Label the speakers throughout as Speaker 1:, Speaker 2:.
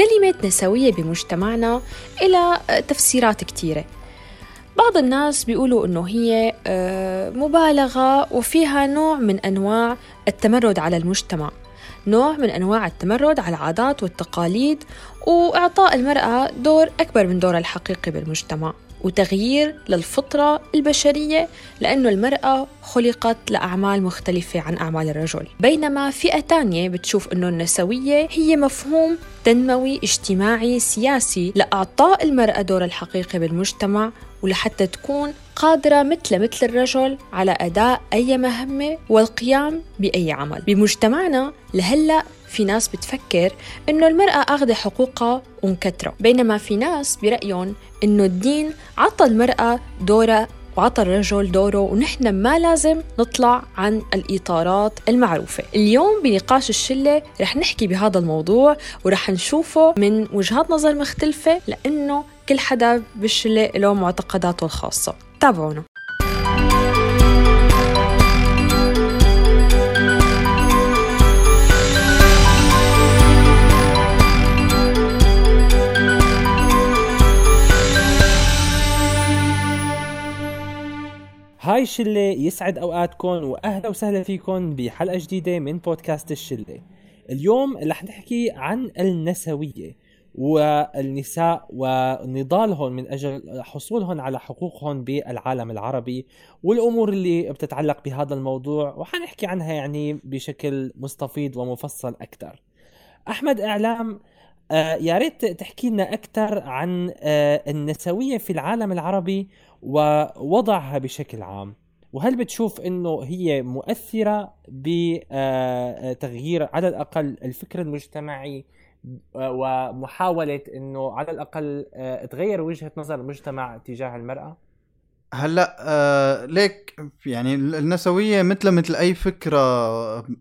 Speaker 1: كلمة نسوية بمجتمعنا إلى تفسيرات كتيرة. بعض الناس بيقولوا إنه هي آه، مبالغة وفيها نوع من أنواع التمرد على المجتمع. نوع من أنواع التمرد على العادات والتقاليد وإعطاء المرأة دور أكبر من دورها الحقيقي بالمجتمع. وتغيير للفطرة البشرية لأنه المرأة خلقت لأعمال مختلفة عن أعمال الرجل. بينما فئة تانية بتشوف أنه النسوية هي مفهوم تنموي اجتماعي سياسي لإعطاء المرأة دور الحقيقي بالمجتمع ولحتى تكون قادرة مثل مثل الرجل على أداء أي مهمة والقيام بأي عمل. بمجتمعنا لهلأ في ناس بتفكر إنه المرأة أخذ حقوقها ومكترة. بينما في ناس برأيهم إنه الدين عطى المرأة دورها وعطى الرجل دوره ونحن ما لازم نطلع عن الإطارات المعروفة. اليوم بنقاش الشلة رح نحكي بهذا الموضوع ورح نشوفه من وجهات نظر مختلفة لأنه كل حدا بالشلة له معتقداته الخاصة. تابعونا.
Speaker 2: هاي شلة يسعد أوقاتكم وأهلا وسهلا فيكم بحلقة جديدة من بودكاست الشلة. اليوم رح نحكي عن النسوية والنساء ونضالهم من أجل حصولهم على حقوقهم بالعالم العربي والأمور اللي بتتعلق بهذا الموضوع وحنحكي عنها يعني بشكل مستفيض ومفصل أكثر أحمد إعلام آه يا ريت تحكي لنا أكثر عن آه النسوية في العالم العربي ووضعها بشكل عام وهل بتشوف إنه هي مؤثرة بتغيير على الاقل الفكر المجتمعي ومحاولة إنه على الأقل تغير وجهة نظر المجتمع تجاه المرأة؟
Speaker 3: هلأ آه ليك يعني النسوية مثل مثل أي فكرة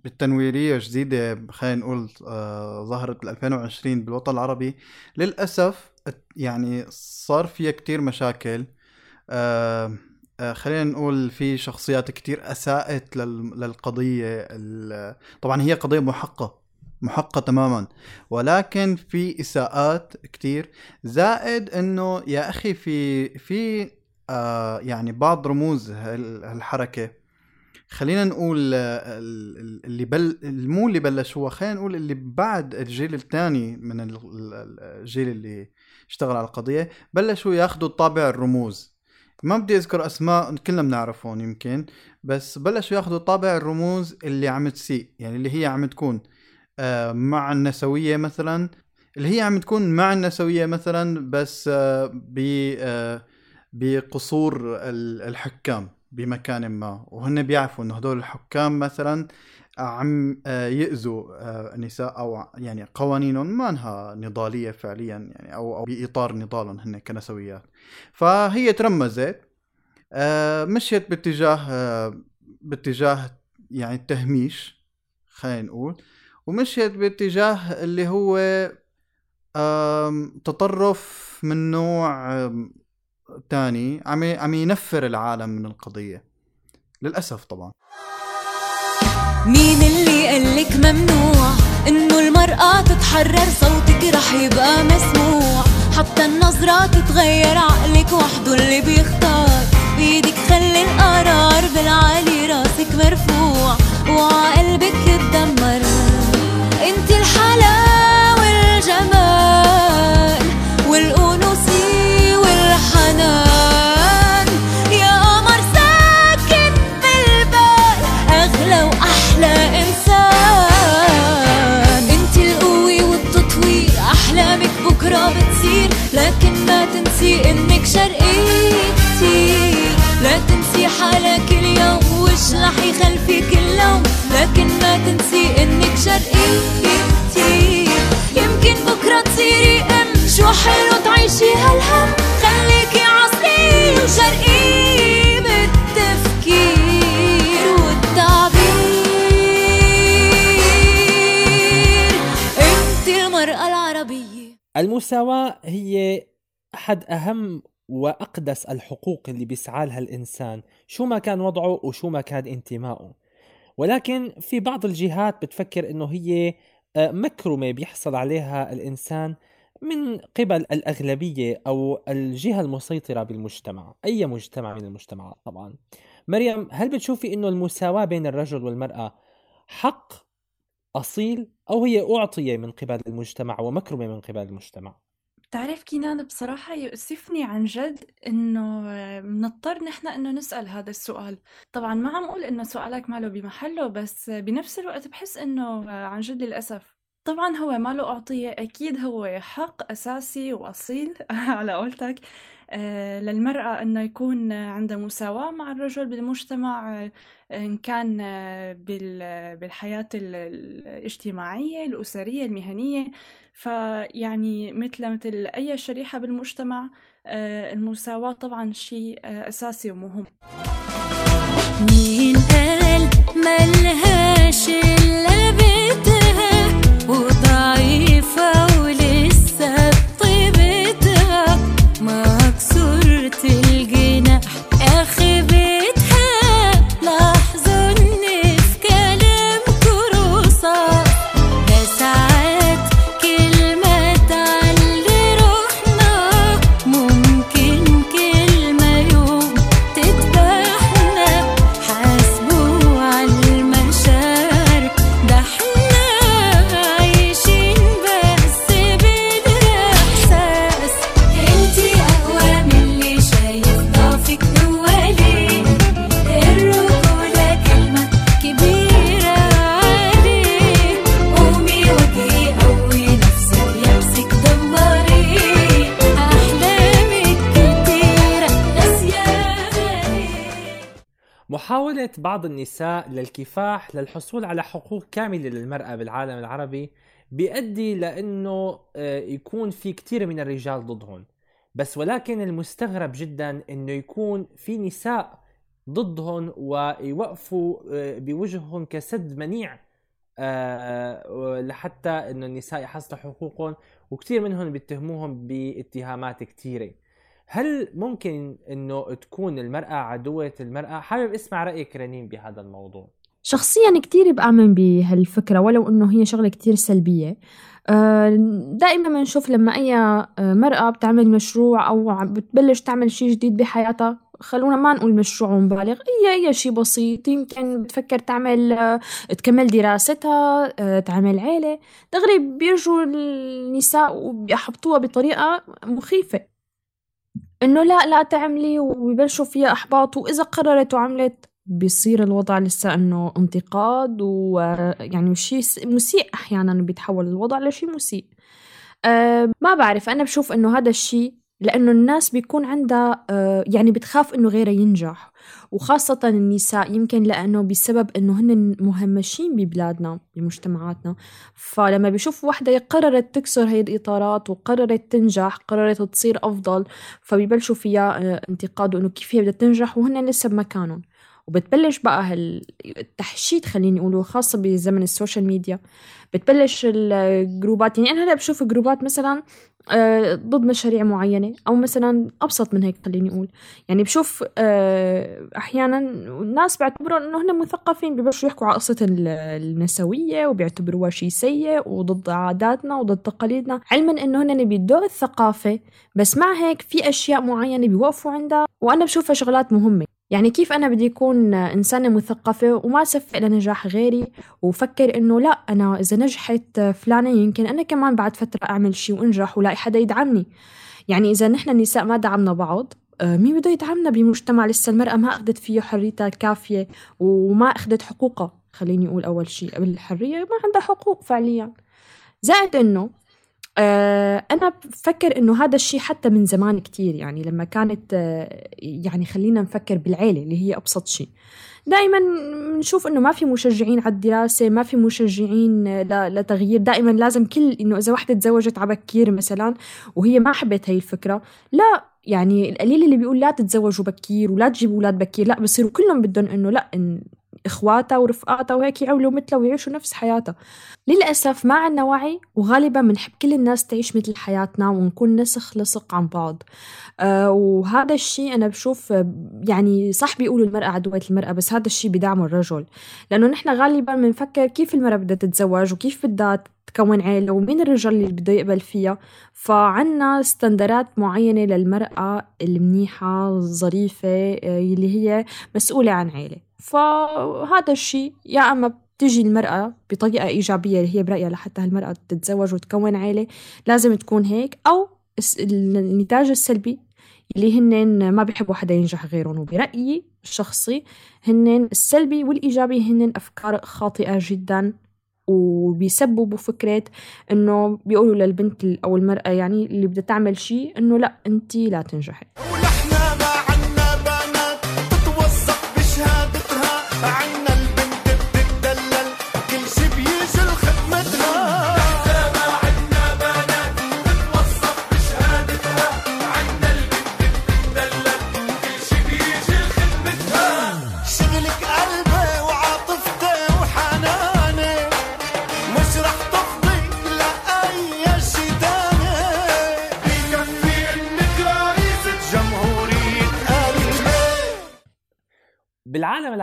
Speaker 3: التنويريه جديده خلينا نقول آه ظهرت بال 2020 بالوطن العربي للأسف يعني صار فيها كتير مشاكل آه آه خلينا نقول في شخصيات كتير أساءت للقضية طبعا هي قضية محقة محقة تماما ولكن في إساءات كتير. زائد إنه يا أخي في في آه يعني بعض رموز هالحركة. خلينا نقول اللي بل مو اللي بلشوها خلينا نقول اللي بعد الجيل الثاني من الجيل اللي اشتغل على القضية بلشوا ياخذوا طابع الرموز. ما بدي أذكر أسماء كلنا بنعرفهم يمكن بس بلشوا ياخذوا طابع الرموز اللي عم تسيء يعني اللي هي عم تكون آه، مع النسوية مثلا اللي هي عم تكون مع النسوية مثلا بس آه، ب آه، بقصور الحكام بمكان ما. وهن بيعرفوا إنه هدول الحكام مثلا عم يأذوا النساء أو يعني قوانينهم ما أنها نضالية فعليا يعني أو أو بإطار نضالهم هن كنسويات. فهي ترمزت مشيت باتجاه باتجاه يعني التهميش خلينا نقول ومشيت باتجاه اللي هو تطرف من نوع تاني عم عم ينفر العالم من القضية. للأسف طبعا.
Speaker 4: مين اللي قالك ممنوع إنه المرأة تتحرر؟ صوتك رح يبقى مسموع. حتى النظرة تتغير عقلك وحده اللي بيختار. بيدك خلي القرار بالعالي راسك مرفوع. وعقلبك يتدمر. تنسي انك شرقية كتير يمكن بكرة تصيري أم. شو حلو تعيشي هالهم؟ خليكي عصرية وشرقية بالتفكير والتعبير. أنت المرأة العربية.
Speaker 2: المساواة هي أحد أهم وأقدس الحقوق اللي بيسعى لها الإنسان. شو ما كان وضعه وشو ما كان انتمائه ولكن في بعض الجهات بتفكر إنه هي آه، مكرمة بيحصل عليها الإنسان من قبل الأغلبية أو الجهة المسيطرة بالمجتمع أي مجتمع من المجتمعات طبعا. مريم هل بتشوفي أنه المساواة بين الرجل والمرأة حق أصيل أو هي أعطية من قبل المجتمع ومكرمة من قبل المجتمع؟
Speaker 5: بتعرف كينان بصراحة يؤسفني عن جد إنه بنضطر نحن إنه نسأل هذا السؤال. طبعا ما عم أقول إنه سؤالك ماله بمحله بس بنفس الوقت بحس إنه عن جد للأسف طبعا هو ما له أعطية أكيد هو حق أساسي وأصيل على قولتك. آه، للمرأة أنه يكون عندها مساواة مع الرجل بالمجتمع آه، إن كان آه، بالحياة الاجتماعية الأسرية المهنية. فيعني مثل مثل أي شريحة بالمجتمع المساواة طبعا شيء أساسي ومهم.
Speaker 4: مين قال ملهاش إلا
Speaker 2: محاولة بعض النساء للكفاح للحصول على حقوق كاملة للمرأة بالعالم العربي بيؤدي لأنه آه، يكون في كتير من الرجال ضدهم. بس ولكن المستغرب جدا أنه يكون في نساء ضدهم ويوقفوا آه، بوجههم كسد منيع آه، لحتى إنه النساء يحصلوا حقوقهم وكثير منهم بيتهموهم باتهامات كثيره هل ممكن إنه تكون المرأة عدوة المرأة؟ حابب أسمع رأيك رنين بهذا الموضوع.
Speaker 1: شخصيا كتير بآمن بهالفكرة ولو إنه هي شغلة كتير سلبية آه، دائما بنشوف لما أي آه، مرأة بتعمل مشروع أو بتبلش تعمل شيء جديد بحياتها خلونا ما نقول مشروع مبالغ هي أي شيء بسيط يمكن بتفكر تعمل آه، تكمل دراستها تعمل عيلة دغري بيرجوا النساء وبيحبطوها بطريقة مخيفة إنه لا لا تعملي ويبلشوا فيها إحباط وإذا قررت وعملت بيصير الوضع لسه إنه انتقاد ويعني شيء مسيء أحيانا بيتحول الوضع لشيء مسيء. أه ما بعرف أنا بشوف إنه هذا الشيء لأنه الناس بيكون عندها أه يعني بتخاف إنه غيرها ينجح. وخاصة النساء يمكن لأنه بسبب أنه هن مهمشين ببلادنا بمجتمعاتنا. فلما بيشوف وحدة قررت تكسر هاي الإطارات وقررت تنجح قررت تصير أفضل فبيبلشوا فيها آه، انتقاد وأنه كيف هي بدها تنجح وهن لسه بمكانهم. وبتبلش بقى هالتحشيد خليني أقوله خاصة بزمن السوشيال ميديا. بتبلش الجروبات يعني أنا هلأ بشوف جروبات مثلا آه، ضد مشاريع معينة أو مثلا أبسط من هيك خليني أقول. يعني بشوف آه، أحيانا الناس بيعتبروا إنه هن مثقفين ببلشوا يحكوا على قصة ال- النسوية وبيعتبروها شيء سيء وضد عاداتنا وضد تقاليدنا. علما إنه هن بيدعوا الثقافة بس مع هيك في أشياء معينة بيوقفوا عندها. وأنا بشوفها شغلات مهمة. يعني كيف أنا بدي أكون إنسانة مثقفة وما أسفق لنجاح غيري وفكر إنه لا أنا إذا نجحت فلانة يمكن أنا كمان بعد فترة أعمل شيء وأنجح ولاقي حدا يدعمني. يعني إذا نحن النساء ما دعمنا بعض آه، مين بده يدعمنا بمجتمع لسه؟ المرأة ما أخذت فيه حريتها الكافية وما أخذت حقوقها. خليني أقول أول شيء بالحرية ما عندها حقوق فعليا. زائد إنه أنا بفكر إنه هذا الشيء حتى من زمان كتير يعني لما كانت آه، يعني خلينا نفكر بالعيلة اللي هي أبسط شيء. دائما بنشوف إنه ما في مشجعين على الدراسة ما في مشجعين آه، لتغيير. دائما لازم كل إنه إذا وحدة تزوجت على بكير مثلا وهي ما حبت هاي الفكرة لا يعني القليل اللي بيقول لا تتزوجوا بكير ولا تجيبوا أولاد بكير لا بصيروا كلهم بدهم إنه لا إخواتها ورفقاتها وهيك يعولوا مثلها ويعيشوا نفس حياتها للأسف ما عنا وعي وغالبا بنحب كل الناس تعيش مثل حياتنا ونكون نسخ لصق عن بعض. آه وهذا الشيء أنا بشوف يعني صح بيقولوا المرأة عدوة المرأة بس هذا الشيء بدعمه الرجل. لأنه نحن غالبا بنفكر كيف المرأة بدها تتزوج وكيف بدها تكون عيلة ومين الرجال اللي بده يقبل فيها. فعنا استندرات معينة للمرأة المنيحة الظريفة آه، اللي هي مسؤولة عن عيلة. فهذا الشيء يا أما تجي المرأة بطريقة إيجابية اللي هي برأيها لحتى هالمرأة تتزوج وتكون عيلة لازم تكون هيك. أو النتاج السلبي اللي هن ما بيحبوا حدا ينجح غيرهم. وبرأيي الشخصي هن السلبي والإيجابي هن أفكار خاطئة جدا. وبيسببوا فكرة إنه بيقولوا للبنت أو المرأة يعني اللي بدها تعمل شيء إنه لا أنت لا تنجحي.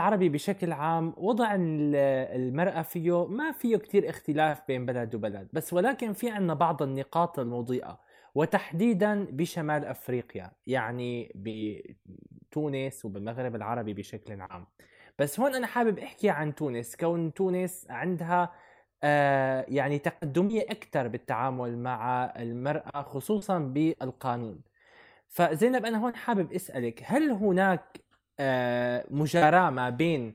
Speaker 2: العربي بشكل عام وضع المرأة فيه ما فيه كتير اختلاف بين بلد وبلد بس ولكن في عنا بعض النقاط المضيئة وتحديدا بشمال أفريقيا يعني بتونس وبالمغرب العربي بشكل عام. بس هون أنا حابب أحكي عن تونس كون تونس عندها آه يعني تقدمية أكثر بالتعامل مع المرأة خصوصا بالقانون. فزينب أنا هون حابب أسألك هل هناك آه، مجاراة ما بين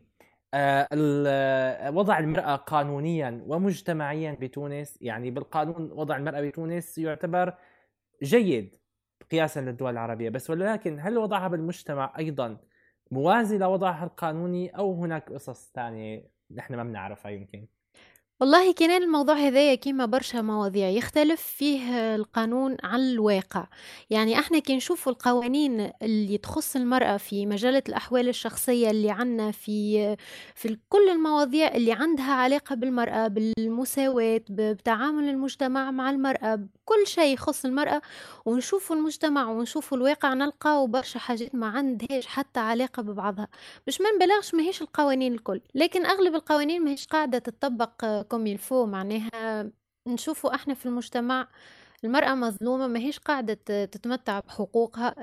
Speaker 2: آه، آه، وضع المرأة قانونيا ومجتمعيا بتونس. يعني بالقانون وضع المرأة بتونس يعتبر جيد قياسا للدول العربية. بس ولكن هل وضعها بالمجتمع أيضا موازي لوضعها القانوني أو هناك قصص ثانية نحن ما بنعرفها يمكن؟
Speaker 6: والله كان الموضوع هذايا كيما برشا مواضيع يختلف فيه القانون عن الواقع. يعني إحنا كي نشوفوا القوانين اللي تخص المرأة في مجلة الأحوال الشخصية اللي عنا في في كل المواضيع اللي عندها علاقة بالمرأة بالمساواة بتعامل المجتمع مع المرأة بكل شيء يخص المرأة ونشوفوا المجتمع ونشوفوا الواقع نلقاو برشا حاجات ما عندهاش حتى علاقة ببعضها. مش ما نبالغش ماهيش القوانين الكل لكن أغلب القوانين ماهيش قاعدة تطبق كوم يلفو معناها نشوفوا إحنا في المجتمع المرأة مظلومة ما هيش قاعدة تتمتع بحقوقها.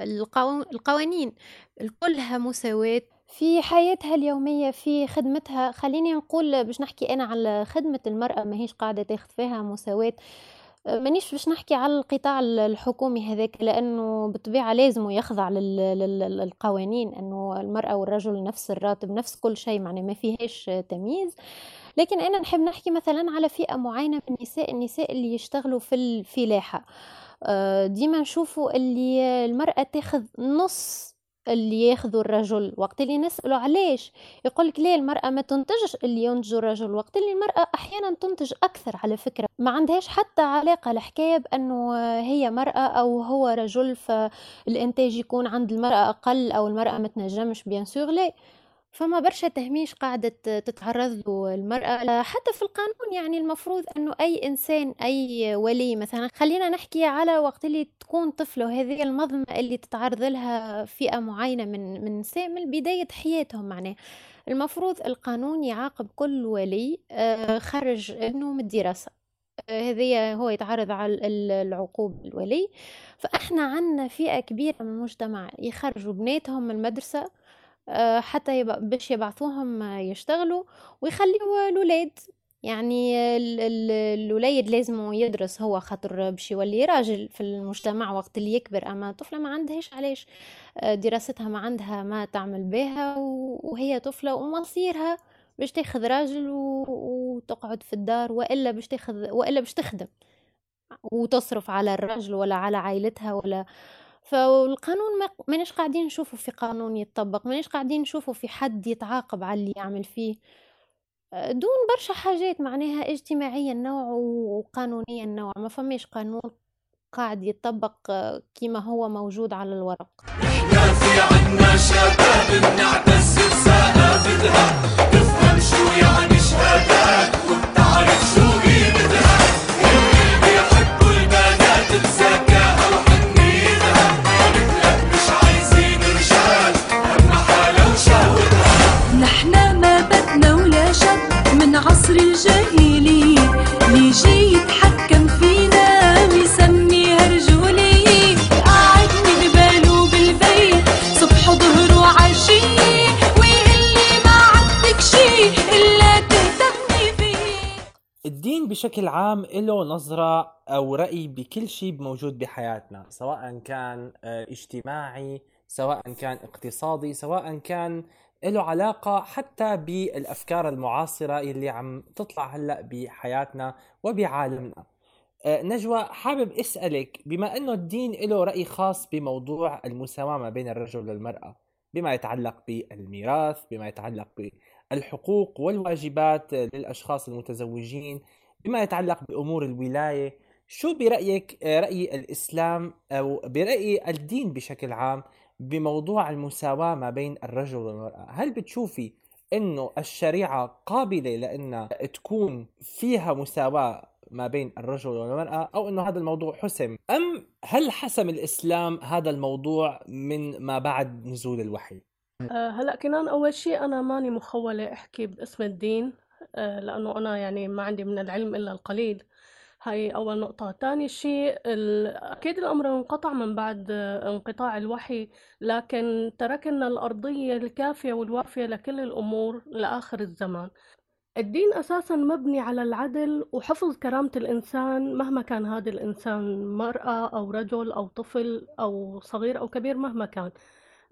Speaker 6: القوانين كلها مساواة في حياتها اليومية في خدمتها. خليني نقول باش نحكي أنا على خدمة المرأة ما هيش قاعدة تاخد فيها مساواة. مانيش باش نحكي على القطاع الحكومي هذاك لأنه بالطبيعة لازم يخضع للقوانين أنه المرأة والرجل نفس الراتب نفس كل شيء معناه ما فيهاش تمييز. لكن أنا نحب نحكي مثلا على فئة معينة من النساء النساء اللي يشتغلوا في الفلاحه آه، ديما نشوفوا اللي المرأة تاخذ نص اللي ياخذوا الرجل وقت اللي نسأله علاش؟ يقولك ليه المرأة ما تنتجش اللي ينتجه الرجل وقت اللي المرأة أحيانا تنتج أكثر على فكرة. ما عندهاش حتى علاقة. الحكاية بأنه هي مرأة أو هو رجل فالإنتاج يكون عند المرأة أقل أو المرأة ما تنجمش بيان سور لا. فما برشا تهميش قاعدة تتعرض له المرأة حتى في القانون يعني المفروض أنه أي إنسان أي ولي مثلا خلينا نحكي على وقت اللي تكون طفلة هذه المظلمة اللي تتعرض لها فئة معينة من من من بداية حياتهم معناه المفروض القانون يعاقب كل ولي آه، خرج ابنه من الدراسة. هذه هو يتعرض على العقوب الولي. فإحنا عندنا فئة كبيرة من المجتمع يخرجوا بناتهم من المدرسة حتى يبقى باش يبعثوهم يشتغلوا ويخليوا الولاد. يعني الوليد لازم يدرس هو خاطر باش يولي راجل في المجتمع وقت اللي يكبر. أما طفلة ما عندهاش علاش؟ آه، دراستها ما عندها ما تعمل بها وهي طفلة ومصيرها باش تاخذ راجل وتقعد في الدار وإلا باش تاخذ وإلا باش تخدم. وتصرف على الراجل ولا على عائلتها ولا فالقانون ما ماناش قاعدين نشوفوا في قانون يتطبق ماناش قاعدين نشوفوا في حد يتعاقب على اللي يعمل فيه. دون برشا حاجات معناها اجتماعيا نوع وقانونيا نوع ما فماش قانون قاعد يتطبق كما هو موجود على الورق.
Speaker 7: إحنا في عنا شباب شو يعني
Speaker 2: أو رأي بكل شيء موجود بحياتنا سواء كان آه، اجتماعي سواء كان اقتصادي سواء كان له علاقة حتى بالأفكار المعاصرة اللي عم تطلع هلأ بحياتنا وبعالمنا. آه، نجوى حابب أسألك بما أنه الدين له رأي خاص بموضوع المساواة ما بين الرجل والمرأة بما يتعلق بالميراث بما يتعلق بالحقوق والواجبات للأشخاص المتزوجين بما يتعلق بأمور الولاية شو برأيك آه، رأي الإسلام أو برأي الدين بشكل عام بموضوع المساواة ما بين الرجل والمرأة؟ هل بتشوفي إنه الشريعة قابلة لأن تكون فيها مساواة ما بين الرجل والمرأة أو أنه هذا الموضوع حسم؟ أم هل حسم الإسلام هذا الموضوع من ما بعد نزول الوحي؟
Speaker 8: آه، هلأ كنان أول شيء أنا ماني مخولة أحكي باسم الدين آه، لأنه أنا يعني ما عندي من العلم إلا القليل. هاي أول نقطة. ثاني شيء ال- أكيد الأمر انقطع من بعد انقطاع الوحي لكن تركنا الأرضية الكافية والوافية لكل الأمور لآخر الزمان. الدين أساسا مبني على العدل وحفظ كرامة الإنسان مهما كان هذا الإنسان مرأة أو رجل أو طفل أو صغير أو كبير مهما كان.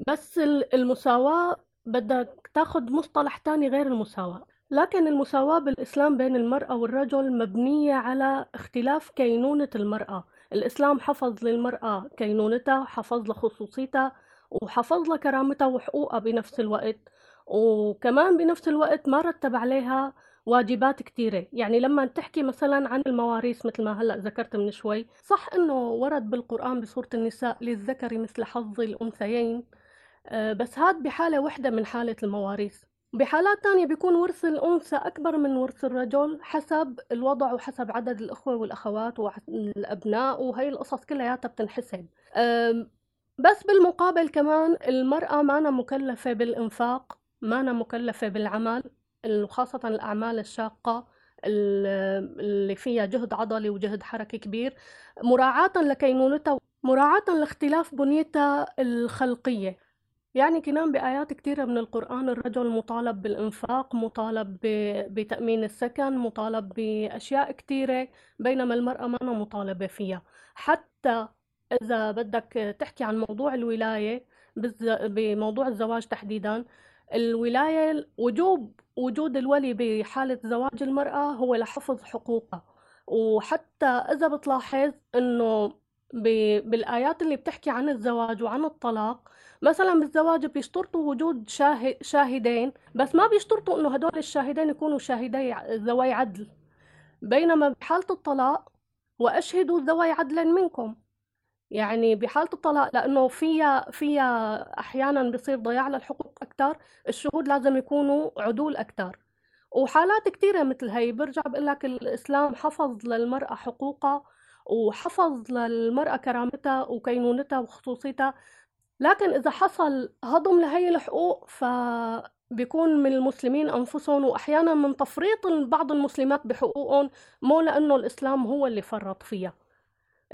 Speaker 8: بس ال- المساواة بدك تاخد مصطلح تاني غير المساواة. لكن المساواة بالإسلام بين المرأة والرجل مبنية على اختلاف كينونة المرأة. الإسلام حفظ للمرأة كينونتها حفظ لها خصوصيتها وحفظ لها كرامتها وحقوقها بنفس الوقت. وكمان بنفس الوقت ما رتب عليها واجبات كتيرة. يعني لما تحكي مثلا عن المواريث مثل ما هلأ ذكرت من شوي صح إنه ورد بالقرآن بسورة النساء للذكر مثل حظ الأنثيين آه، بس هاد بحالة وحدة من حالة المواريث. بحالات تانية بيكون ورث الأنثى أكبر من ورث الرجل حسب الوضع وحسب عدد الأخوة والأخوات والأبناء وهي القصص كلياتها بتنحسب. بس بالمقابل كمان المرأة مانا مكلفة بالإنفاق مانا مكلفة بالعمل وخاصة الأعمال الشاقة ال- اللي فيها جهد عضلي وجهد حركي كبير. مراعاة لكينونتها مراعاة لاختلاف بنيتها الخلقية. يعني كمان بآيات كثيرة من القرآن الرجل مطالب بالإنفاق مطالب بتأمين السكن مطالب بأشياء كثيرة بينما المرأة ما مطالبة فيها. حتى إذا بدك تحكي عن موضوع الولاية بموضوع الزواج تحديدا الولاية وجوب وجود الولي بحالة زواج المرأة هو لحفظ حقوقها. وحتى إذا بتلاحظ إنه بالآيات اللي بتحكي عن الزواج وعن الطلاق. مثلا بالزواج بيشترطوا وجود شاهد شاهدين بس ما بيشترطوا إنه هدول الشاهدين يكونوا شاهدي ذوي عدل. بينما بحالة الطلاق وأشهدوا ذوي عدل منكم. يعني بحالة الطلاق لأنه فيها فيها أحيانا بصير ضياع للحقوق أكتر الشهود لازم يكونوا عدول أكتر. وحالات كتيرة مثل هي برجع بقول لك الإسلام حفظ للمرأة حقوقها وحفظ للمرأة كرامتها وكينونتها وخصوصيتها لكن إذا حصل هضم لهي الحقوق فبيكون من المسلمين أنفسهم وأحيانا من تفريط بعض المسلمات بحقوقهم مو لأنه الإسلام هو اللي فرط فيها.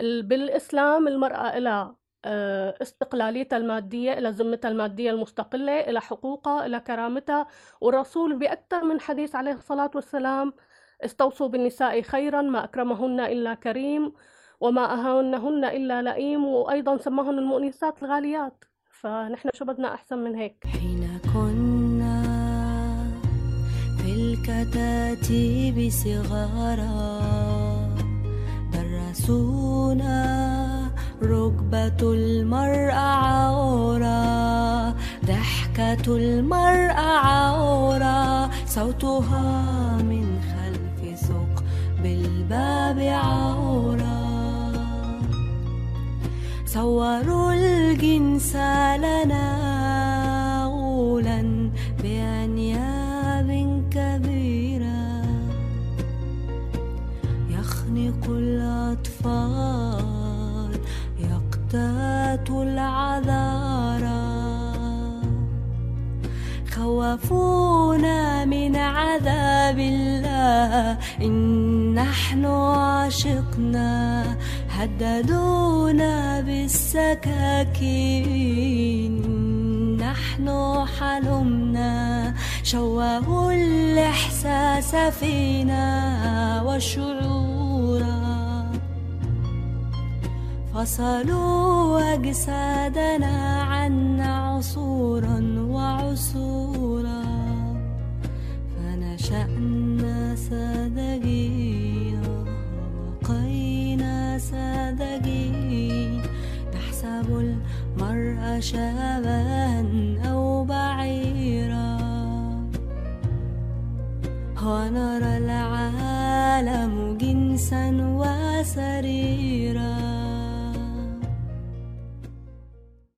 Speaker 8: ال- بالإسلام المرأة لها آه، استقلاليتها المادية إلى ذمتها المادية المستقلة إلى حقوقها إلى كرامتها والرسول بأكثر من حديث عليه الصلاة والسلام استوصوا بالنساء خيرا ما أكرمهن إلا كريم وما أهانهن إلا لئيم وأيضا سماهن المؤنسات الغاليات. فنحن شو بدنا أحسن من هيك.
Speaker 4: حين كنا في الكتاتيب صغارا درسونا ركبة المرأة عورة ضحكة المرأة عورة صوتها من باب عورة. صوروا الجنس لنا غولا بأنياب كبيرة.
Speaker 9: يخنق الأطفال يقتات العذاب. خوفونا من عذاب الله. إن نحن عشقنا هددونا بالسكاكين. نحن حلمنا شوهوا الإحساس فينا والشعور فصلوا أجسادنا عنا عصورا وعصورا ساذجين نحسب شابا أو بعيرا ونرى العالم جنسا وسريرا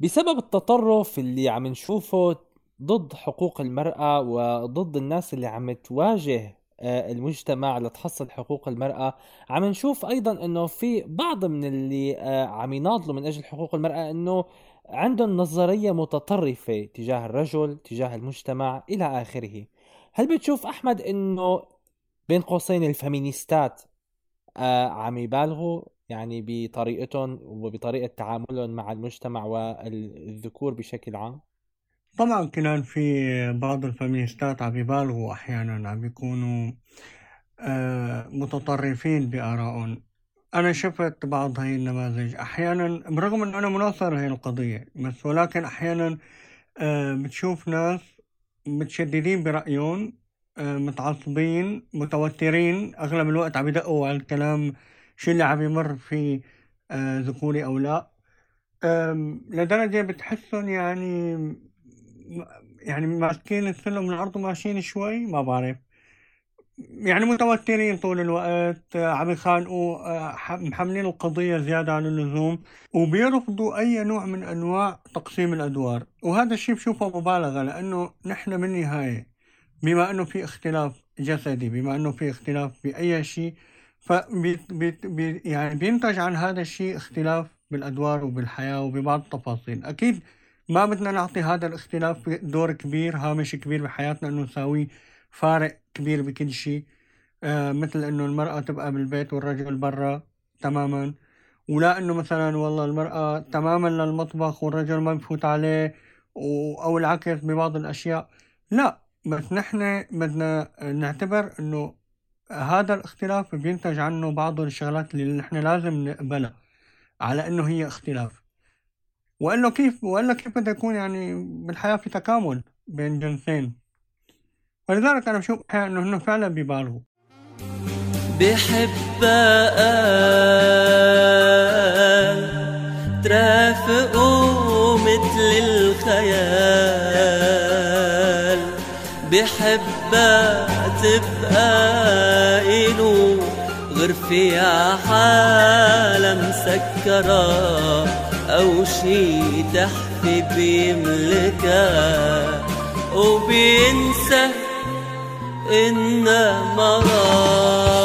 Speaker 2: بسبب التطرف اللي عم نشوفه ضد حقوق المرأة وضد الناس اللي عم تواجه آه، المجتمع لتحصل حقوق المرأة عم نشوف أيضا أنه في بعض من اللي آه، عم يناضلوا من أجل حقوق المرأة أنه عندهم نظرية متطرفة تجاه الرجل تجاه المجتمع إلى آخره هل بتشوف أحمد أنه بين قوسين الفيمينيستات آه، عم يبالغوا يعني بطريقتهم وبطريقة تعاملهم مع المجتمع والذكور بشكل عام؟
Speaker 10: طبعا كمان في بعض الفيمينيستات عم يبالغوا أحيانا عم يكونوا آه، متطرفين بآرائهم. أنا شفت بعض هاي النماذج. أحيانا برغم أن أنا مناصر هاي القضية بس ولكن أحيانا آه، بتشوف ناس متشددين برأيهم آه، متعصبين متوترين. أغلب الوقت عم يدقوا على الكلام شو اللي عم يمر في آه، ذكوري أو لا. لدرجة بتحسهم يعني يعني ماسكين السلم من الأرض وماشيين شوي ما بعرف. يعني متوترين طول الوقت عم يخانقوا محملين القضية زيادة عن اللزوم وبيرفضوا أي نوع من أنواع تقسيم الأدوار. وهذا الشيء بشوفه مبالغة لأنه نحن بالنهاية بما أنه في اختلاف جسدي بما أنه في اختلاف بأي شيء فبي بي بي يعني بينتج عن هذا الشيء اختلاف بالأدوار وبالحياة وببعض التفاصيل. أكيد ما بدنا نعطي هذا الاختلاف دور كبير هامش كبير بحياتنا إنه نساويه فارق كبير بكل شيء. آه مثل إنه المرأة تبقى بالبيت والرجل برا تماما. ولا إنه مثلا والله المرأة تماما للمطبخ والرجل ما بفوت عليه أو العكس ببعض الأشياء. لا بس نحن بدنا نعتبر إنه هذا الاختلاف بينتج عنه بعض الشغلات اللي نحن لازم نقبلها على إنه هي اختلاف. والا كيف والا كيف بده يكون يعني بالحياة في تكامل بين جنسين. ولذلك أنا بشوف أحيانا انه هن فعلا بيبالغوا.
Speaker 11: بحبها ترافقوا مثل الخيال. بحبها تبقى إله غرفة عحالة مسكرة. أو شي تحفي بيملكها وبينسى إنها مراه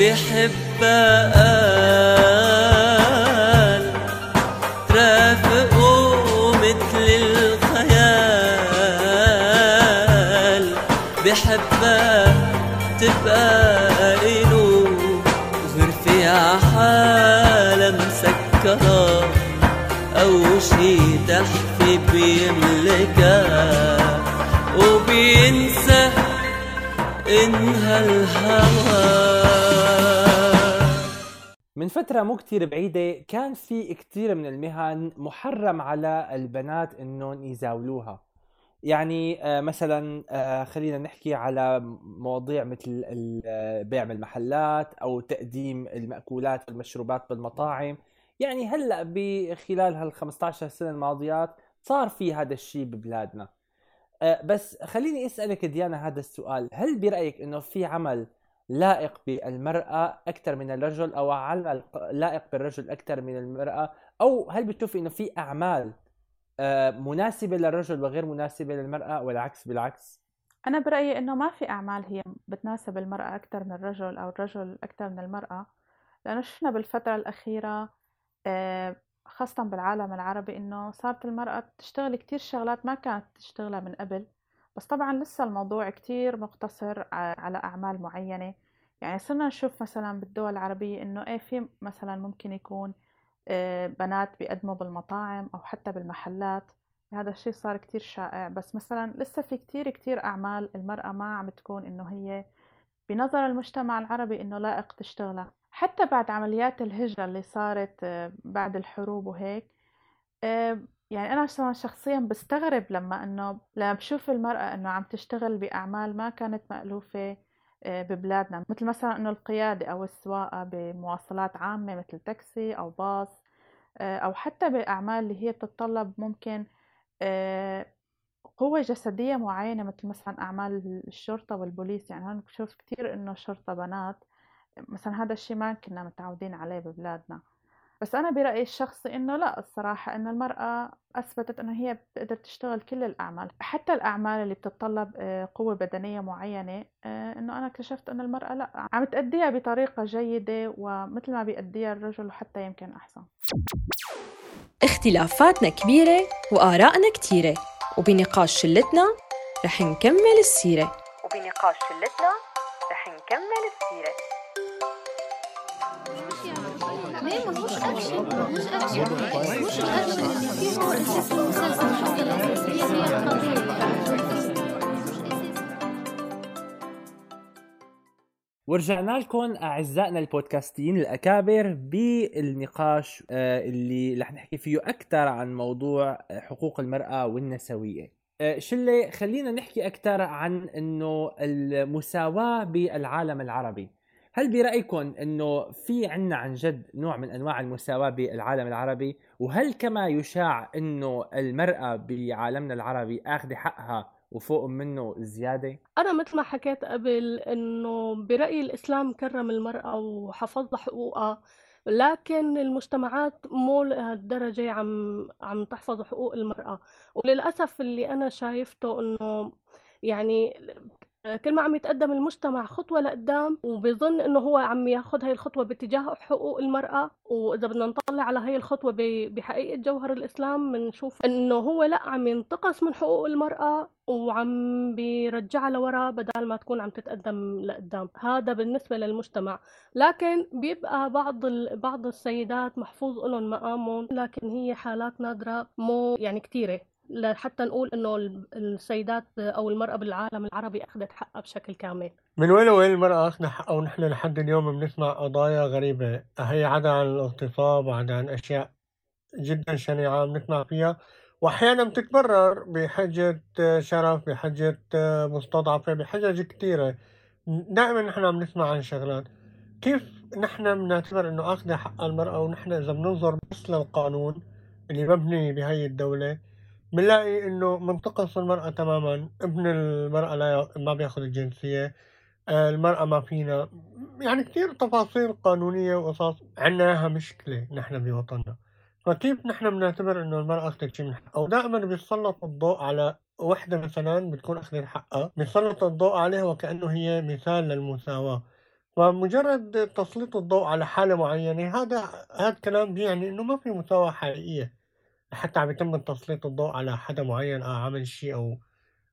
Speaker 11: بحبها إنها الهوى.
Speaker 2: من فترة مو كتير بعيدة كان في كتير من المهن محرم على البنات إنهم يزاولوها. يعني آه، مثلا آه، خلينا نحكي على مواضيع مثل آه، بيع المحلات أو تقديم المأكولات والمشروبات بالمطاعم. يعني هلأ بخلال هال 15 سنة الماضيات صار في هذا الشيء ببلادنا. بس خليني أسألك ديانا هذا السؤال. هل برأيك إنه في عمل لائق بالمرأة أكثر من الرجل أو عمل لائق بالرجل أكثر من المرأة؟ أو هل بتشوفي إنه في أعمال آه، مناسبة للرجل وغير مناسبة للمرأة والعكس بالعكس؟
Speaker 12: أنا برأيي إنه ما في أعمال هي بتناسب المرأة أكثر من الرجل أو الرجل أكثر من المرأة. لأنه شفنا بالفترة الأخيرة آه، خاصة بالعالم العربي إنه صارت المرأة تشتغل كتير شغلات ما كانت تشتغلها من قبل. بس طبعا لسه الموضوع كتير مقتصر على أعمال معينة. يعني صرنا نشوف مثلا بالدول العربية إنه إيه في مثلا ممكن يكون آه، بنات بيقدموا بالمطاعم أو حتى بالمحلات. هذا الشيء صار كتير شائع. بس مثلا لسه في كتير كتير أعمال المرأة ما عم تكون إنه هي بنظر المجتمع العربي إنه لائق تشتغلها. حتى بعد عمليات الهجرة اللي صارت آه، بعد الحروب وهيك آه، يعني أنا شخصيا بستغرب لما إنه لما بشوف المرأة إنه عم تشتغل بأعمال ما كانت مألوفة آه، ببلادنا. مثل مثلا إنه القيادة أو السواقة بمواصلات عامة مثل تاكسي أو باص أو حتى بأعمال اللي هي بتتطلب ممكن آه، قوة جسدية معينة مثل مثلا أعمال الشرطة والبوليس. يعني هون بشوف كتير إنه شرطة بنات مثلا هذا الشيء ما كنا متعودين عليه ببلادنا. بس أنا برأيي الشخصي إنه لا الصراحة إنه المرأة أثبتت إنه هي بتقدر تشتغل كل الأعمال. حتى الأعمال اللي بتتطلب آه، قوة بدنية معينة آه، إنه أنا اكتشفت إنه المرأة لا عم تأديها بطريقة جيدة ومثل ما بيأديها الرجل وحتى يمكن أحسن.
Speaker 1: اختلافاتنا كبيرة وآرائنا كتيرة وبنقاش شلتنا رح نكمل السيرة. وبنقاش شلتنا رح نكمل السيرة.
Speaker 2: ورجعنا لكم أعزائنا البودكاستيين الأكابر بالنقاش آه، اللي رح نحكي فيه أكثر عن موضوع حقوق المرأة والنسوية. آه، شلة خلينا نحكي أكثر عن إنه المساواة بالعالم العربي. هل برأيكم إنه في عنا عن جد نوع من أنواع المساواة بالعالم العربي؟ وهل كما يشاع إنه المرأة بعالمنا العربي اخذه حقها وفوق منه زيادة؟
Speaker 8: أنا مثل ما حكيت قبل إنه برأيي الإسلام كرم المرأة وحفظ حقوقها لكن المجتمعات مو لهالدرجة عم عم تحفظ حقوق المرأة وللأسف اللي أنا شايفته إنه يعني كل ما عم يتقدم المجتمع خطوة لقدام وبظن إنه هو عم ياخذ هاي الخطوة باتجاه حقوق المرأة. وإذا بدنا نطلع على هاي الخطوة بحقيقة جوهر الإسلام بنشوف إنه هو لأ عم ينتقص من حقوق المرأة وعم بيرجعها لورا بدل ما تكون عم تتقدم لقدام. هذا بالنسبة للمجتمع. لكن بيبقى بعض ال... بعض السيدات محفوظ لهم مقامهم لكن هي حالات نادرة مو يعني كتيرة. لحتى نقول إنه ال- السيدات أو المرأة بالعالم العربي أخذت حقها بشكل كامل.
Speaker 13: من وين لوين المرأة أخذنا حقها ونحن لحد اليوم بنسمع قضايا غريبة. هي عدا عن الاغتصاب وعدا عن أشياء جدا شنيعة بنسمع فيها. وأحيانا بتتبرر بحجة شرف بحجة مستضعفة بحجج كثيرة دائما نحن عم نسمع عن شغلات. كيف نحن بنعتبر إنه أخذ حق المرأة؟ ونحن إذا بننظر بس للقانون اللي مبني بهي الدولة بنلاقي إنه منتقص المرأة تماما ابن المرأة لا ما بيأخذ الجنسية آه، المرأة ما فينا يعني كثير تفاصيل قانونية وقصص عنا إياها مشكلة نحن بوطننا. فكيف نحن بنعتبر إنه المرأة أخذت شيء من حقها؟ أو دائما بيسلط الضوء على وحدة مثلا بتكون أخذت حقها بيسلط الضوء عليها وكأنه هي مثال للمساواة. فمجرد تسليط الضوء على حالة معينة هذا هذا الكلام بيعني إنه ما في مساواة حقيقية. حتى عم يتم تسليط الضوء على حدا معين آه عمل شيء أو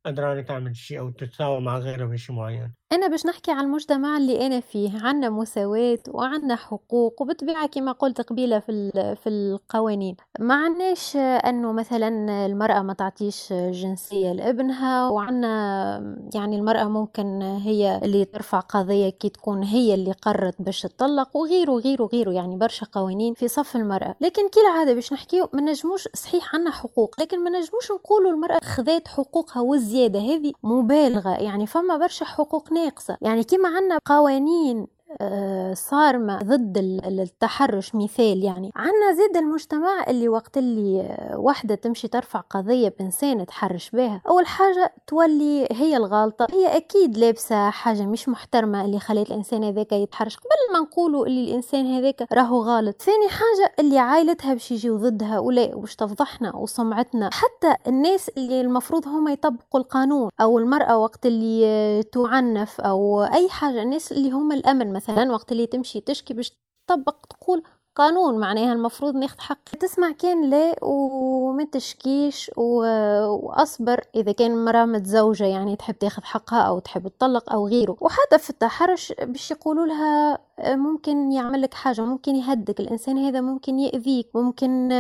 Speaker 13: قدرانة تعمل شيء أو تتساوى مع غيره بشيء معين.
Speaker 6: أنا باش نحكي عن المجتمع اللي أنا فيه عنا مساواة وعنا حقوق وبالطبيعة كما قلت قبيلة في في القوانين. ما عناش أنه مثلا المرأة ما تعطيش جنسية لابنها وعنا يعني المرأة ممكن هي اللي ترفع قضية كي تكون هي اللي قررت باش تطلق وغيره وغيره وغيره يعني برشا قوانين في صف المرأة. لكن كل عادة باش نحكيو ما نجموش صحيح عنا حقوق لكن ما نجموش نقولوا المرأة خذت حقوقها والزيادة هذه مبالغة. يعني فما برشا حقوق ناقصة. يعني كيما عنا قوانين صارمة ضد ال- التحرش مثال يعني. عنا زيد المجتمع اللي وقت اللي آه، وحدة تمشي ترفع قضية بإنسان تحرش بها أول حاجة تولي هي الغالطة. هي أكيد لابسة حاجة مش محترمة اللي خلت الإنسان هذاك يتحرش قبل ما نقولوا اللي الإنسان هذاك راهو غلط ثاني حاجة اللي عائلتها باش يجيو ضد هؤلاء وباش تفضحنا وسمعتنا حتى الناس اللي المفروض هم يطبقوا القانون أو المرأة وقت اللي آه، تعنف أو أي حاجة الناس اللي هم الأمن مثلا. وقت اللي تمشي تشكي باش تطبق تقول قانون معناها المفروض ناخذ حقي. تسمع كان لا وما تشكيش و- وأصبر إذا كان مرأة متزوجة يعني تحب تاخذ حقها أو تحب تطلق أو غيره. وحتى في التحرش باش يقولوا لها ممكن يعمل لك حاجة ممكن يهدك الإنسان هذا ممكن يأذيك ممكن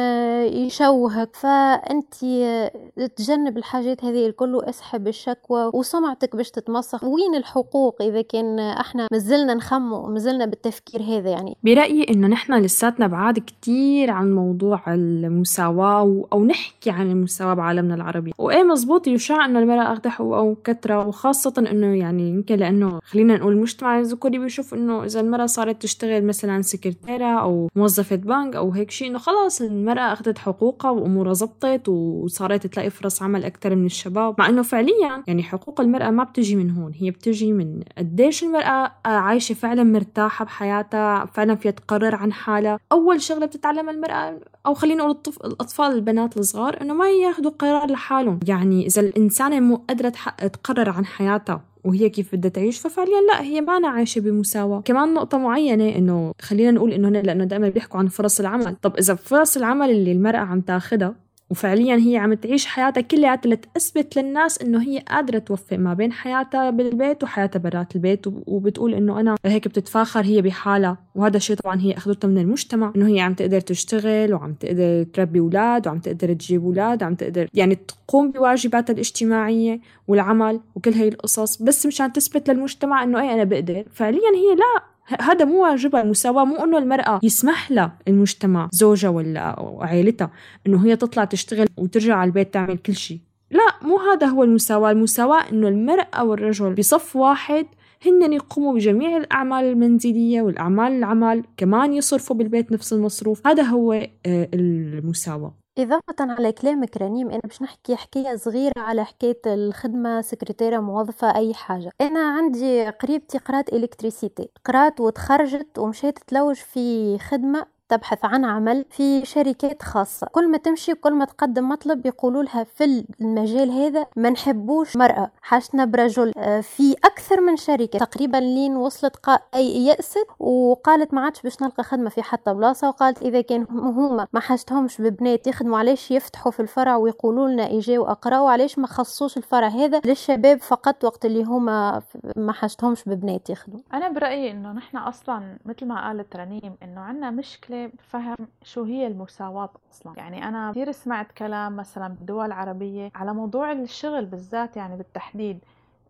Speaker 6: يشوهك. فأنت آه، تجنب الحاجات هذه الكل واسحب الشكوى وسمعتك باش تتمسخ. وين الحقوق إذا كان إحنا مازلنا نخمو مازلنا بالتفكير هذا يعني؟
Speaker 1: برأيي إنه نحن لساتنا بعاد كتير عن موضوع المساواة أو نحكي عن المساواة بعالمنا العربي. وإيه مزبوط يشاع إنه المرأة أخذ حقوق أو كترة وخاصة إنه يعني يمكن لأنه خلينا نقول المجتمع الذكوري بيشوف إنه إذا المرأة صارت تشتغل مثلا سكرتيرة أو موظفة بنك أو هيك شيء إنه خلاص المرأة أخذت حقوقها وأمورها زبطت وصارت تلاقي فرص عمل أكثر من الشباب. مع إنه فعليا يعني حقوق المرأة ما بتجي من هون هي بتجي من قديش المرأة عايشة فعلا مرتاحة بحياتها فعلا فيها تقرر عن حالها. أول شغلة بتتعلمها المرأة أو خلينا نقول الطف... الأطفال البنات الصغار إنه ما ياخذوا قرار لحالهم. يعني إذا الإنسانة مو قادرة تقرر عن حياتها وهي كيف بدها تعيش ففعليا لا هي ما عايشة بمساواة. كمان نقطة معينة إنه خلينا نقول إنه هنا لأنه دائما بيحكوا عن فرص العمل. طب إذا فرص العمل اللي المرأة عم تاخدها وفعليا هي عم تعيش حياتها كلياتها لتثبت للناس إنه هي قادرة توفق ما بين حياتها بالبيت وحياتها برات البيت وب- وبتقول إنه أنا هيك بتتفاخر هي بحالها. وهذا الشيء طبعا هي أخذته من المجتمع إنه هي عم تقدر تشتغل وعم تقدر تربي أولاد وعم تقدر تجيب أولاد وعم تقدر يعني تقوم بواجباتها الاجتماعية والعمل وكل هي القصص بس مشان تثبت للمجتمع إنه إيه أنا بقدر. فعليا هي لا هذا مو واجبها المساواة مو إنه المرأة يسمح لها المجتمع زوجها ولا عائلتها إنه هي تطلع تشتغل وترجع على البيت تعمل كل شيء. لا مو هذا هو المساواة. المساواة إنه المرأة والرجل بصف واحد هن يقوموا بجميع الأعمال المنزلية والأعمال العمل كمان يصرفوا بالبيت نفس المصروف. هذا هو آه، المساواة.
Speaker 6: إضافة على كلامك رنيم أنا باش نحكي حكاية صغيرة على حكاية الخدمة سكرتيرة موظفة أي حاجة. أنا عندي قريبتي قرات إلكتريسيتي قرات وتخرجت ومشيت تلوج في خدمة تبحث عن عمل في شركات خاصة. كل ما تمشي كل ما تقدم مطلب يقولوا لها في المجال هذا ما نحبوش مرأة. حاجتنا برجل آه، في أكثر من شركة. تقريبا لين وصلت قا... أي يأست وقالت ما عادش باش نلقى خدمة في حتى بلاصة. وقالت إذا كان هما ما حاجتهمش ببنات يخدموا علاش يفتحوا في الفرع ويقولوا لنا إجاوا أقراوا علاش ما خصوش الفرع هذا للشباب فقط وقت اللي هما ما حاجتهمش ببنات يخدموا؟
Speaker 12: أنا برأيي إنه نحن أصلا مثل ما قالت رنيم إنه عنا مشكلة بفهم شو هي المساواة أصلا يعني أنا كثير سمعت كلام مثلا بالدول العربية على موضوع الشغل بالذات يعني بالتحديد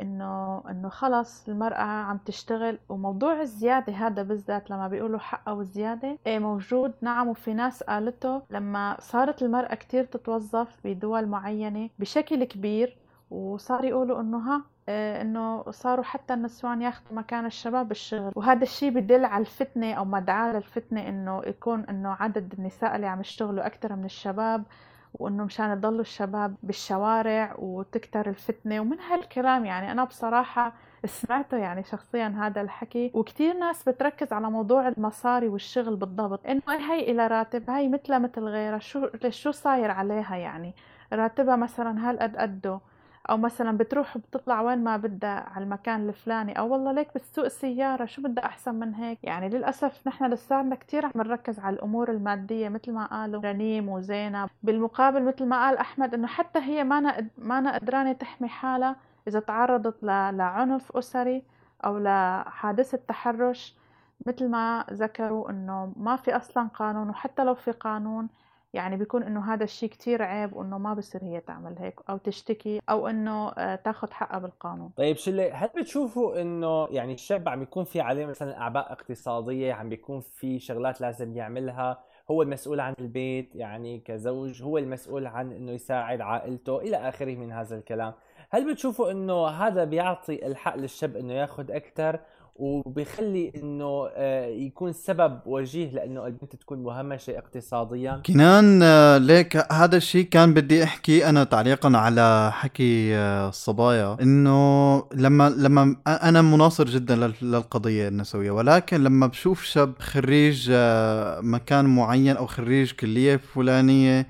Speaker 12: إنه إنه خلص المرأة عم تشتغل وموضوع الزيادة هذا بالذات لما بيقولوا حقها وزيادة إيه موجود. نعم وفي ناس قالته لما صارت المرأة كتير تتوظف بدول معينة بشكل كبير وصار يقولوا إنه ها إنه صاروا حتى النسوان ياخذوا مكان الشباب بالشغل وهذا الشيء بدل على الفتنة أو مدعاة للفتنة إنه يكون إنه عدد النساء اللي عم يشتغلوا أكثر من الشباب وإنه مشان يضلوا الشباب بالشوارع وتكتر الفتنة. ومن هالكلام يعني أنا بصراحة سمعته يعني شخصيا هذا الحكي. وكتير ناس بتركز على موضوع المصاري والشغل بالضبط. إنه هي إلى راتب هي مثلها مثل غيرها شو شو صاير عليها يعني؟ راتبها مثلا هالقد قده؟ أو مثلا بتروح وبتطلع وين ما بدها على المكان الفلاني أو والله ليك بتسوق سيارة شو بدها أحسن من هيك يعني للأسف نحن لساتنا كثير عم نركز على الأمور المادية مثل ما قالوا رنيم وزينب بالمقابل مثل ما قال أحمد إنه حتى هي ما ما أنا قدرانة تحمي حالها إذا تعرضت. لعنف أسري أو لحادثة تحرش مثل ما ذكروا إنه ما في أصلا قانون وحتى لو في قانون يعني بيكون إنه هذا الشيء كتير عيب وإنه ما بصير هي تعمل هيك أو تشتكي أو إنه آه، تاخذ حقها بالقانون.
Speaker 2: طيب شله هل بتشوفوا إنه يعني الشاب عم بيكون في عليه مثلا أعباء اقتصادية عم بيكون في شغلات لازم يعملها؟ هو المسؤول عن البيت يعني كزوج هو المسؤول عن إنه يساعد عائلته إلى آخره من هذا الكلام. هل بتشوفوا إنه هذا بيعطي الحق للشاب إنه ياخذ أكثر وبيخلي إنه آه، يكون سبب وجيه لإنه البنت تكون مهمشه اقتصاديا.
Speaker 3: كنان آه، ليك هذا الشيء كان بدي أحكي أنا تعليقا على حكي آه، الصبايا. إنه لما لما أنا مناصر جدا لل- للقضية النسوية. ولكن لما بشوف شاب خريج مكان معين أو خريج كلية فلانية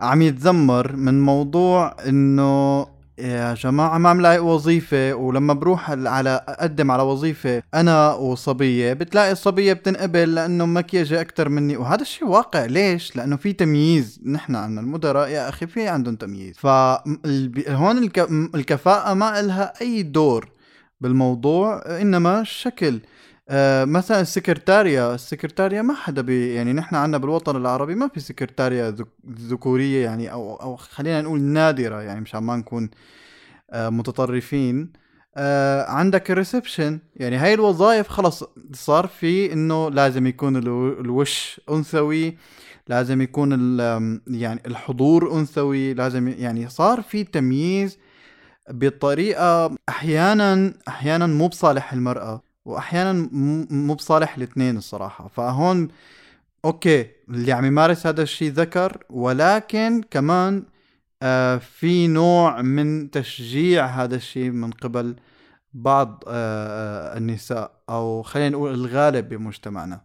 Speaker 3: عم يتذمر من موضوع إنه يا جماعة ما عم لاقي وظيفة ولما بروح على أقدم على وظيفة أنا وصبية بتلاقي الصبية بتنقبل لأنه مكياجة أكتر مني. وهذا الشيء واقع. ليش؟ لأنه في تمييز. نحن عنا المدراء يا أخي في عندهم تمييز. فهون الكفاءة ما إلها أي دور بالموضوع إنما الشكل. آه مثلا السكرتاريا السكرتاريا ما حدا بي يعني نحن عنا بالوطن العربي ما في سكرتاريا ذك- ذكورية يعني أو أو خلينا نقول نادرة يعني مشان ما نكون آه متطرفين. آه عندك ال reception يعني هاي الوظائف خلص صار في إنه لازم يكون الو- الوش أنثوي لازم يكون يعني الحضور أنثوي لازم يعني صار في تمييز بطريقة أحيانا أحيانا مو بصالح المرأة. وأحيانا مو بصالح الاثنين الصراحة. فهون أوكي اللي عم يمارس هذا الشيء ذكر ولكن كمان آه في نوع من تشجيع هذا الشيء من قبل بعض آه آه، النساء أو خلينا نقول الغالب بمجتمعنا.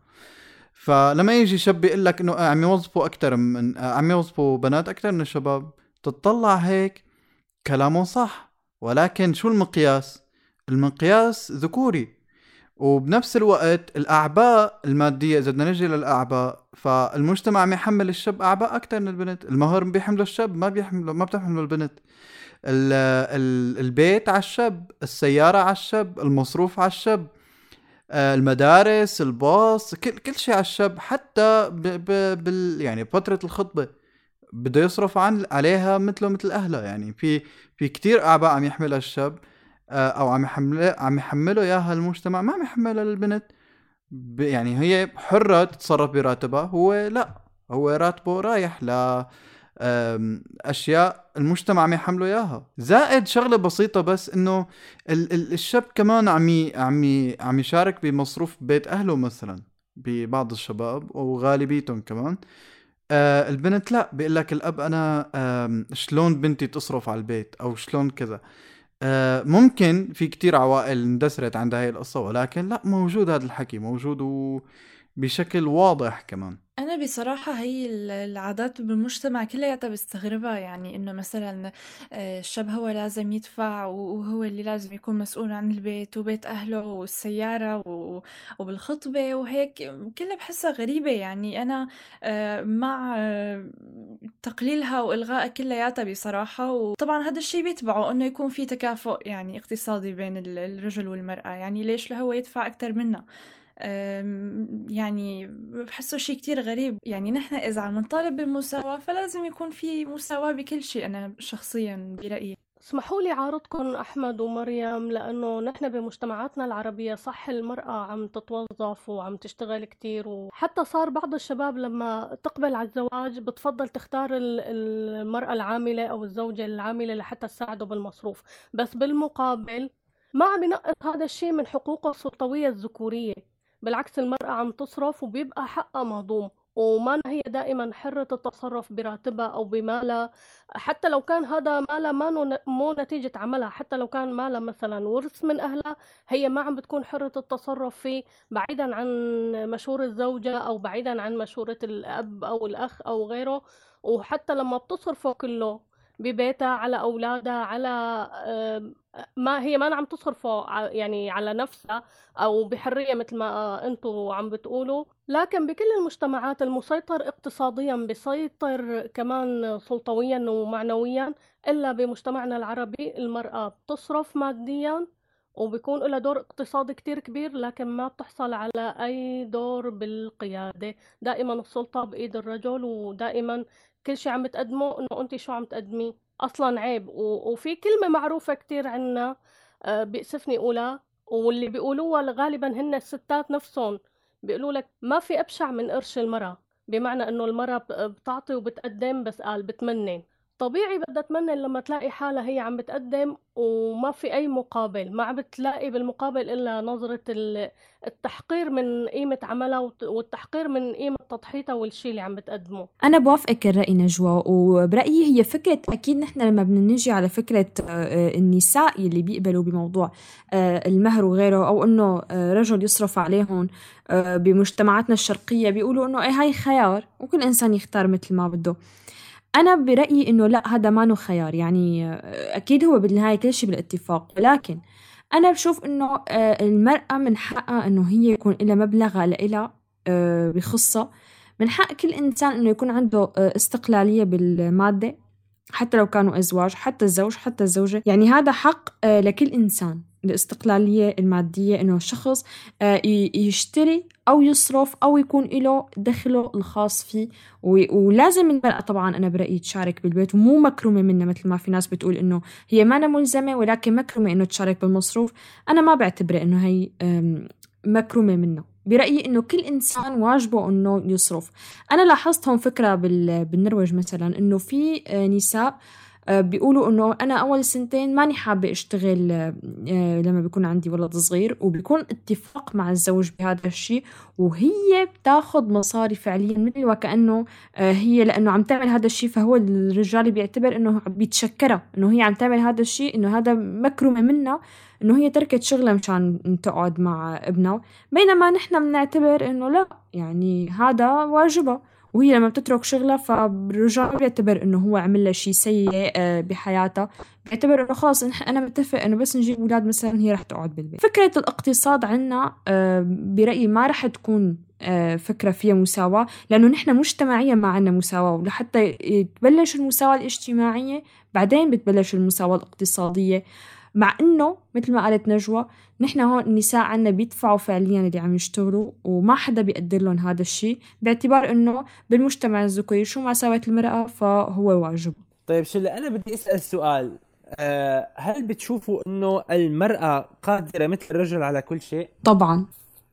Speaker 3: فلما يجي شاب يقول لك إنه عم يوظفوا أكثر من آه، عم يوظفوا بنات أكثر من الشباب تطلع هيك كلامه صح. ولكن شو المقياس؟ المقياس ذكوري. وبنفس الوقت الأعباء المادية إذا بدنا نجي للأعباء فالمجتمع عم يحمل الشاب أعباء أكثر من البنت. المهر بيحمله الشاب ما بيحمله ما بتحمله البنت. ال ال البيت على الشاب السيارة على الشاب المصروف على الشاب آه، المدارس الباص كل كل شيء على الشاب. حتى ب ب بال يعني بفترة الخطبة بده يصرف عن عليها مثله مثل اهلها يعني في في كتير أعباء عم يحملها الشاب. أو عم يحمل عم يحمله إياها المجتمع. ما عم يحملها البنت ب- يعني هي حرة تتصرف براتبها. هو لا هو راتبه رايح ل أشياء المجتمع عم يحمله إياها. زائد شغلة بسيطة بس إنه ال- ال- الشاب كمان عم عم عم يشارك بمصروف بيت أهله مثلا ببعض الشباب وغالبيتهم كمان. آه البنت لا بيقول لك الأب أنا آم، شلون بنتي تصرف على البيت أو شلون كذا. آه ممكن في كتير عوائل اندثرت عند هاي القصة ولكن لا موجود هذا الحكي موجود وبشكل واضح كمان.
Speaker 5: أنا بصراحة هي ال- العادات بالمجتمع كلياتها بستغربها يعني إنه مثلا آه، الشاب هو لازم يدفع وهو اللي لازم يكون مسؤول عن البيت وبيت أهله والسيارة وبالخطبة وهيك كلها بحسها غريبة. يعني أنا آه، مع آه، تقليلها وإلغائها كلياتها بصراحة. وطبعا هذا الشيء بيتبعه إنه يكون في تكافؤ يعني اقتصادي بين ال- الرجل والمرأة. يعني ليش هو يدفع أكتر منا يعني بحسه شيء كتير غريب. يعني نحن إذا عم نطالب بالمساواة فلازم يكون في مساواة بكل شيء أنا شخصيا برأيي.
Speaker 8: اسمحوا لي عارضكم أحمد ومريم لأنه نحن بمجتمعاتنا العربية صح المرأة عم تتوظف وعم تشتغل كتير وحتى صار بعض الشباب لما تقبل على الزواج بتفضل تختار ال- المرأة العاملة أو الزوجة العاملة لحتى تساعده بالمصروف. بس بالمقابل ما عم ينقص هذا الشيء من حقوقه السلطوية الذكورية. بالعكس المرأة عم تصرف وبيبقى حقها مهضوم وما هي دائما حرة التصرف براتبها أو بمالها. حتى لو كان هذا مالها ما مو نتيجة عملها. حتى لو كان مالها مثلا ورث من أهلها هي ما عم بتكون حرة التصرف فيه بعيدا عن مشورة الزوجة أو بعيدا عن مشورة الأب أو الأخ أو غيره. وحتى لما بتصرفه كله ببيتها على أولادها على ما هي ما عم تصرفه يعني على نفسها أو بحرية مثل ما أنتم عم بتقولوا. لكن بكل المجتمعات المسيطر اقتصاديا بيسيطر كمان سلطويا ومعنويا إلا بمجتمعنا العربي المرأة بتصرف ماديا وبيكون لها دور اقتصادي كتير كبير لكن ما بتحصل على أي دور بالقيادة. دائما السلطة بإيد الرجل ودائما كل شيء عم بتقدمه إنه أنت شو عم تقدمي. أصلا عيب و- وفي كلمة معروفة كتير عنا آه، بيأسفني أقولها واللي بيقولوها غالبا هن الستات نفسهم. بيقولوا لك ما في أبشع من قرش المرأة. بمعنى إنه المرأة بتعطي وبتقدم بس قال بتمنن طبيعي بدها تمنن لما تلاقي حالها هي عم بتقدم وما في أي مقابل ما عم بتلاقي بالمقابل إلا نظرة ال- التحقير من قيمة عملها والت- والتحقير من قيمة تضحيتها والشي اللي عم بتقدمه.
Speaker 1: أنا بوافقك الرأي نجوى وبرأيي هي فكرة أكيد نحن لما بدنا نجي على فكرة آه، النساء اللي بيقبلوا بموضوع آه، المهر وغيره أو إنه آه، رجل يصرف عليهم بمجتمعاتنا الشرقية بيقولوا إنه إيه هاي خيار وكل إنسان يختار مثل ما بده. أنا برأيي إنه لا هذا ما خيار. يعني آه، أكيد هو بالنهاية كل شيء بالاتفاق. ولكن أنا بشوف إنه آه، المرأة من حقها إنه هي يكون لها مبلغ لإلها آه، بخصها من حق كل إنسان إنه يكون عنده استقلالية بالمادة حتى لو كانوا أزواج حتى الزوج حتى الزوجة. يعني هذا حق لكل إنسان. الاستقلالية المادية إنه الشخص آه، يشتري أو يصرف أو يكون له دخله الخاص فيه. ولازم المرأة طبعا أنا برأيي تشارك بالبيت. ومو مكرمة منها مثل ما في ناس بتقول إنه هي ما أنا ملزمة ولكن مكرمة إنه تشارك بالمصروف. أنا ما بعتبرها إنه هي مكرمة منه برأيي إنه كل إنسان واجبه إنه يصرف. أنا لاحظت هون فكرة بال- بالنرويج مثلا إنه في آه، نساء بيقولوا إنه أنا أول سنتين ماني حابة أشتغل آه، آه، لما بيكون عندي ولد صغير وبيكون اتفاق مع الزوج بهذا الشيء وهي بتاخد مصاري فعليا مثل وكأنه آه، هي لأنه عم تعمل هذا الشيء فهو الرجال بيعتبر إنه بيتشكرها إنه هي عم تعمل هذا الشيء إنه هذا مكرمة منها إنه هي تركت شغلها مشان تقعد مع ابنها. بينما نحن بنعتبر إنه لا يعني هذا واجبها. وهي لما بتترك شغلها ما بيعتبر إنه هو عمل لها شيء سيء آه، بحياتها. بيعتبر إنه نح- أنا متفق إنه بس نجيب أولاد مثلا هي رح تقعد بالبيت. فكرة الاقتصاد عنا آه، برأيي ما رح تكون آه، فكرة فيها مساواة لأنه نحن مجتمعيا ما عنا مساواة. ولحتى تبلش المساواة الاجتماعية بعدين بتبلش المساواة الاقتصادية. مع إنه مثل ما قالت نجوى نحن هون النساء عنا بيدفعوا فعليا اللي عم يشتغلوا وما حدا بيقدر لهم هذا الشيء باعتبار إنه بالمجتمع الذكوري شو ما سوت المرأة فهو واجب.
Speaker 2: طيب شلة أنا بدي أسأل سؤال أه هل بتشوفوا إنه المرأة قادرة مثل الرجل على كل شيء؟
Speaker 1: طبعا.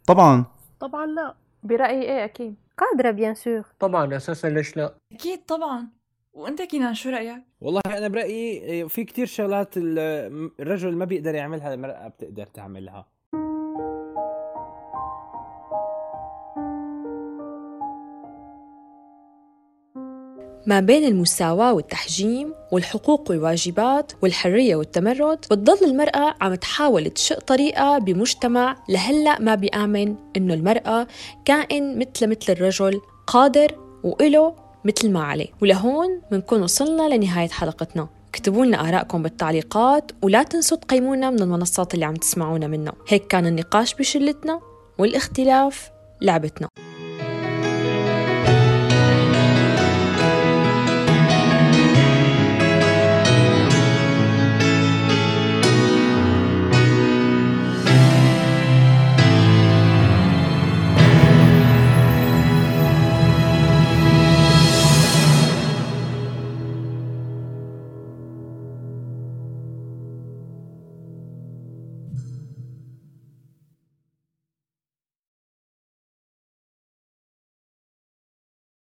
Speaker 3: طبعا.
Speaker 8: طبعا لا
Speaker 12: برأيي إيه أكيد.
Speaker 6: قادرة بيان سور
Speaker 10: طبعا أساسا ليش لا؟
Speaker 5: أكيد طبعا. وأنت كينان شو رأيك؟
Speaker 2: والله أنا برأيي في كتير شغلات ال- الرجل ما بيقدر يعملها المرأة بتقدر تعملها
Speaker 1: ما بين المساواة والتحجيم والحقوق والواجبات والحرية والتمرد بتضل المرأة عم تحاول تشق طريقة بمجتمع لهلأ ما بيآمن إنه المرأة كائن مثل مثل الرجل قادر وإله مثل ما عليه. ولهون بنكون وصلنا لنهاية حلقتنا. اكتبوا لنا آرائكم بالتعليقات ولا تنسوا تقيمونا من المنصات اللي عم تسمعونا منها. هيك كان النقاش بشلتنا والاختلاف لعبتنا.